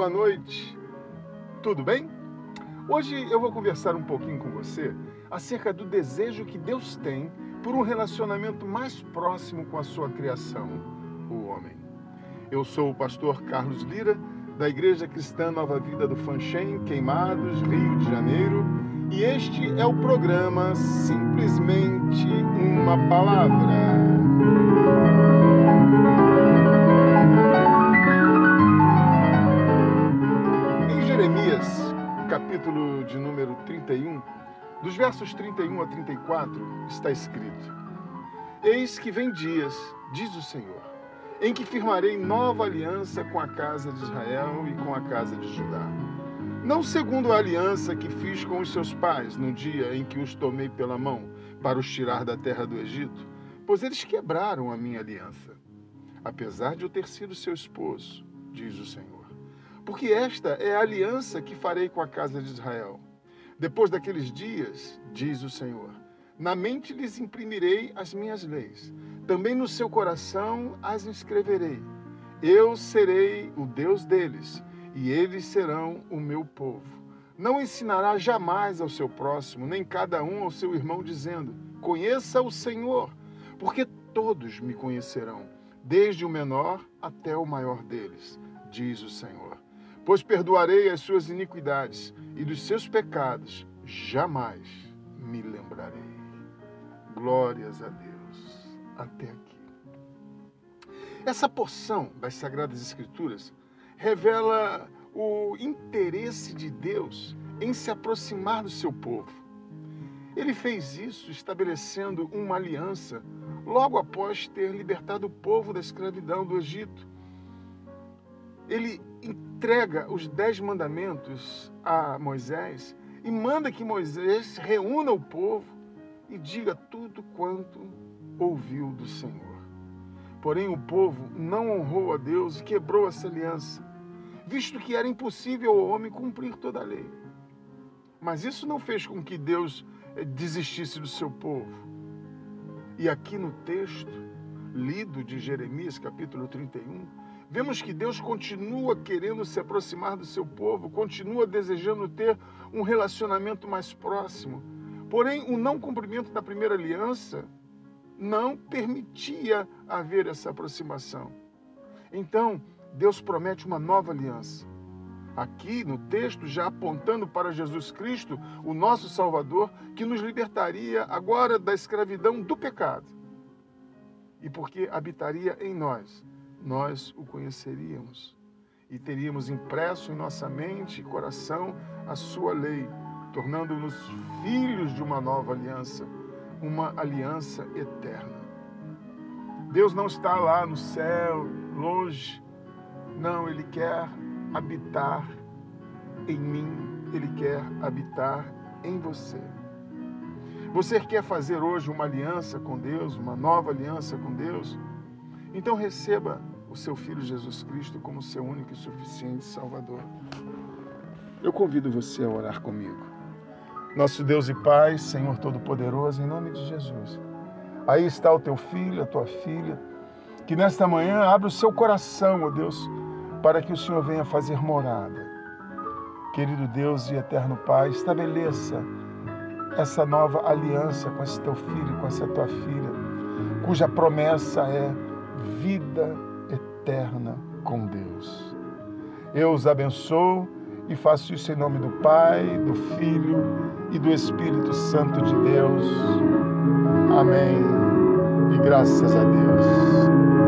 boa noite, tudo bem? Hoje eu vou conversar um pouquinho com você acerca do desejo que Deus tem por um relacionamento mais próximo com a sua criação, o homem. Eu sou o pastor Carlos Lira, da Igreja Cristã Nova Vida do Fanchen, Queimados, Rio de Janeiro, e este é o programa Simplesmente uma Palavra. 31, dos versos 31 a 34, está escrito: Eis que vem dias, diz o Senhor, em que firmarei nova aliança com a casa de Israel e com a casa de Judá. Não segundo a aliança que fiz com os seus pais no dia em que os tomei pela mão para os tirar da terra do Egito, pois eles quebraram a minha aliança, apesar de eu ter sido seu esposo, diz o Senhor porque esta é a aliança que farei com a casa de Israel. Depois daqueles dias, diz o Senhor, na mente lhes imprimirei as minhas leis, também no seu coração as inscreverei. Eu serei o Deus deles, e eles serão o meu povo. Não ensinará jamais ao seu próximo, nem cada um ao seu irmão, dizendo: Conheça o Senhor, porque todos me conhecerão, desde o menor até o maior deles, diz o Senhor pois perdoarei as suas iniquidades e dos seus pecados jamais me lembrarei. Glórias a Deus. Até aqui. Essa porção das Sagradas Escrituras revela o interesse de Deus em se aproximar do seu povo. Ele fez isso estabelecendo uma aliança logo após ter libertado o povo da escravidão do Egito. Ele entrega os dez mandamentos a Moisés e manda que Moisés reúna o povo e diga tudo quanto ouviu do Senhor. Porém, o povo não honrou a Deus e quebrou essa aliança, visto que era impossível ao homem cumprir toda a lei. Mas isso não fez com que Deus eh, desistisse do seu povo. E aqui no texto lido de Jeremias, capítulo 31, Vemos que Deus continua querendo se aproximar do seu povo, continua desejando ter um relacionamento mais próximo. Porém, o não cumprimento da primeira aliança não permitia haver essa aproximação. Então, Deus promete uma nova aliança. Aqui no texto, já apontando para Jesus Cristo, o nosso Salvador, que nos libertaria agora da escravidão do pecado. E porque habitaria em nós nós o conheceríamos e teríamos impresso em nossa mente e coração a sua lei, tornando-nos filhos de uma nova aliança, uma aliança eterna. Deus não está lá no céu, longe. Não, Ele quer habitar em mim, Ele quer habitar em você. Você quer fazer hoje uma aliança com Deus, uma nova aliança com Deus? Então receba o seu Filho Jesus Cristo como seu único e suficiente Salvador. Eu convido você a orar comigo. Nosso Deus e Pai, Senhor Todo-Poderoso, em nome de Jesus. Aí está o teu filho, a tua filha, que nesta manhã abre o seu coração, ó Deus, para que o Senhor venha fazer morada. Querido Deus e eterno Pai, estabeleça essa nova aliança com esse teu filho, com essa tua filha, cuja promessa é vida eterna com Deus. Eu os abençoo e faço isso em nome do Pai, do Filho e do Espírito Santo de Deus. Amém. E graças a Deus.